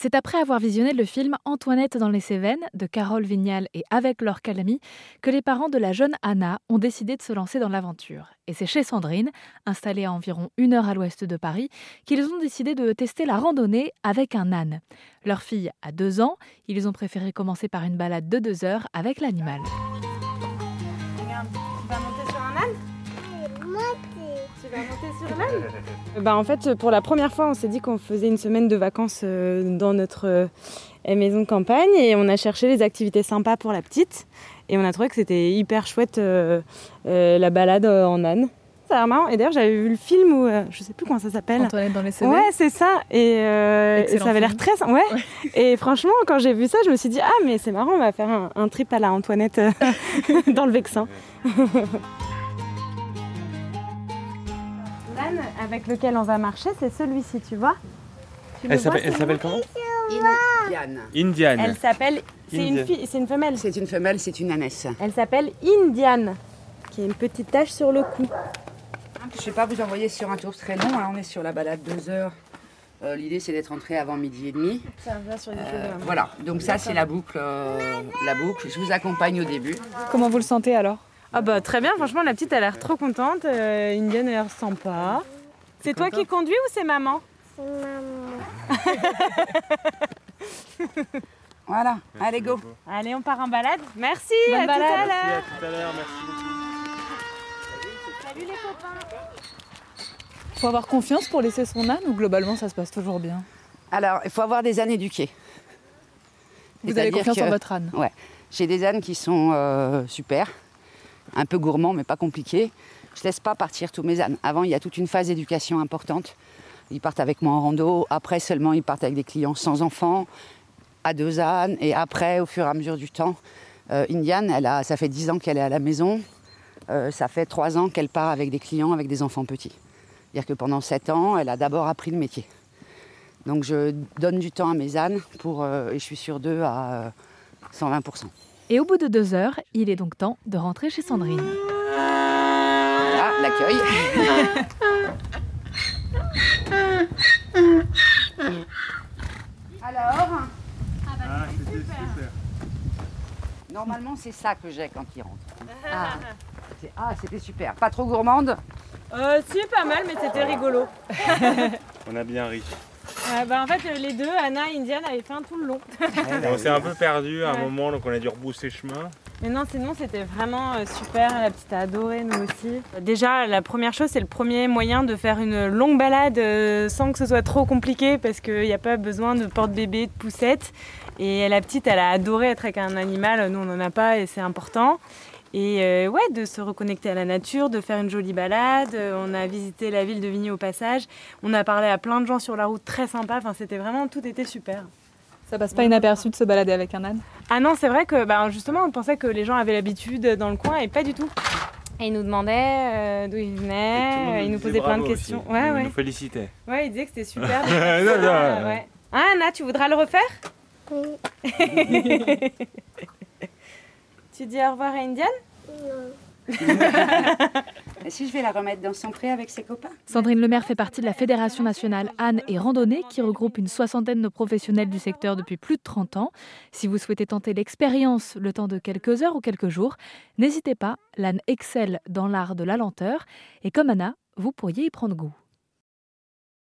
C'est après avoir visionné le film Antoinette dans les Cévennes de Carole Vignal et avec Laure Calamy que les parents de la jeune Anna ont décidé de se lancer dans l'aventure. Et c'est chez Sandrine, installée à environ une heure à l'ouest de Paris, qu'ils ont décidé de tester la randonnée avec un âne. Leur fille a deux ans, ils ont préféré commencer par une balade de deux heures avec l'animal. Bah, en fait, pour la première fois, on s'est dit qu'on faisait une semaine de vacances euh, dans notre euh, maison de campagne et on a cherché les activités sympas pour la petite. Et on a trouvé que c'était hyper chouette euh, la balade en âne. Ça a l'air marrant. Et d'ailleurs, j'avais vu le film où je sais plus comment ça s'appelle. Antoinette dans les CV. Ouais, c'est ça. Et, ça avait l'air très. Ouais. ouais. Et franchement, quand j'ai vu ça, je me suis dit ah mais c'est marrant, on va faire un, un trip à la Antoinette dans le Vexin. avec lequel on va marcher, c'est celui-ci, tu vois Elle s'appelle comment Indiane. Indiane. Elle s'appelle. C'est une, c'est une femelle. C'est une femelle, c'est une ânesse. Elle s'appelle Indiane, qui a une petite tache sur le cou. Je ne vais pas vous envoyer sur un tour très long. Hein. On est sur la balade deux heures. Euh, l'idée, c'est d'être rentré avant midi et demi. Ça va sur euh, Voilà. Donc ça, c'est la boucle, euh, la boucle. Je vous accompagne au début. Comment vous le sentez alors? Ah bah très bien, franchement la petite a l'air trop contente, euh, Indienne a l'air sympa. C'est toi qui conduis ou c'est maman C'est maman. voilà, allez go. Allez on part en balade. Merci, à, balade. Tout à Merci à tout à l'heure, merci Salut les copains. Faut avoir confiance pour laisser son âne ou globalement ça se passe toujours bien Alors, il faut avoir des ânes éduqués. Vous avez confiance en votre âne Ouais. J'ai des ânes qui sont euh, super, un peu gourmand mais pas compliqué. Je laisse pas partir tous mes ânes. Avant, il y a toute une phase d'éducation importante. Ils partent avec moi en rando. Après seulement, ils partent avec des clients sans enfants, à deux ânes. Et après, au fur et à mesure du temps, euh, Indiane, ça fait dix ans qu'elle est à la maison. Euh, ça fait trois ans qu'elle part avec des clients avec des enfants petits. C'est-à-dire que pendant sept ans, elle a d'abord appris le métier. Donc je donne du temps à mes ânes pour, euh, et je suis sur deux à 120%. Et au bout de deux heures, il est donc temps de rentrer chez Sandrine. L'accueil. Alors Ah, c'était super. Normalement, c'est ça que j'ai quand il rentre. Ah, ah c'était super. Pas trop gourmande euh, Si, pas mal, mais c'était rigolo. On a bien ri. bah, en fait, les deux, Anna et Indiane, avaient faim tout le long. on s'est un peu perdu à un moment, donc on a dû rebousser chemin. Mais non, sinon c'était vraiment euh, super. La petite a adoré, nous aussi. Déjà, la première chose, c'est le premier moyen de faire une longue balade euh, sans que ce soit trop compliqué parce qu'il n'y a pas besoin de porte-bébé, de poussette. Et la petite, elle a adoré être avec un animal. Nous, on n'en a pas et c'est important. Et euh, ouais, de se reconnecter à la nature, de faire une jolie balade. On a visité la ville de Vigny au passage. On a parlé à plein de gens sur la route, très sympa. Enfin, c'était vraiment, tout était super. Ça passe pas inaperçu de se balader avec un âne? Ah non, c'est vrai que bah, justement, on pensait que les gens avaient l'habitude dans le coin et pas du tout. Et ils nous demandaient euh, d'où ils venaient, ils nous posaient plein de questions. Ouais, ils ouais. nous félicitaient. Ouais, ils disaient que c'était super. ouais. Ah, Anna, tu voudras le refaire? Oui. tu dis au revoir à Indiane? Non. Si je vais la remettre dans son pré avec ses copains Sandrine Lemaire fait partie de la Fédération nationale Anne et Randonnée qui regroupe une soixantaine de professionnels du secteur depuis plus de 30 ans. Si vous souhaitez tenter l'expérience le temps de quelques heures ou quelques jours, n'hésitez pas, l'âne excelle dans l'art de la lenteur et comme Anna, vous pourriez y prendre goût.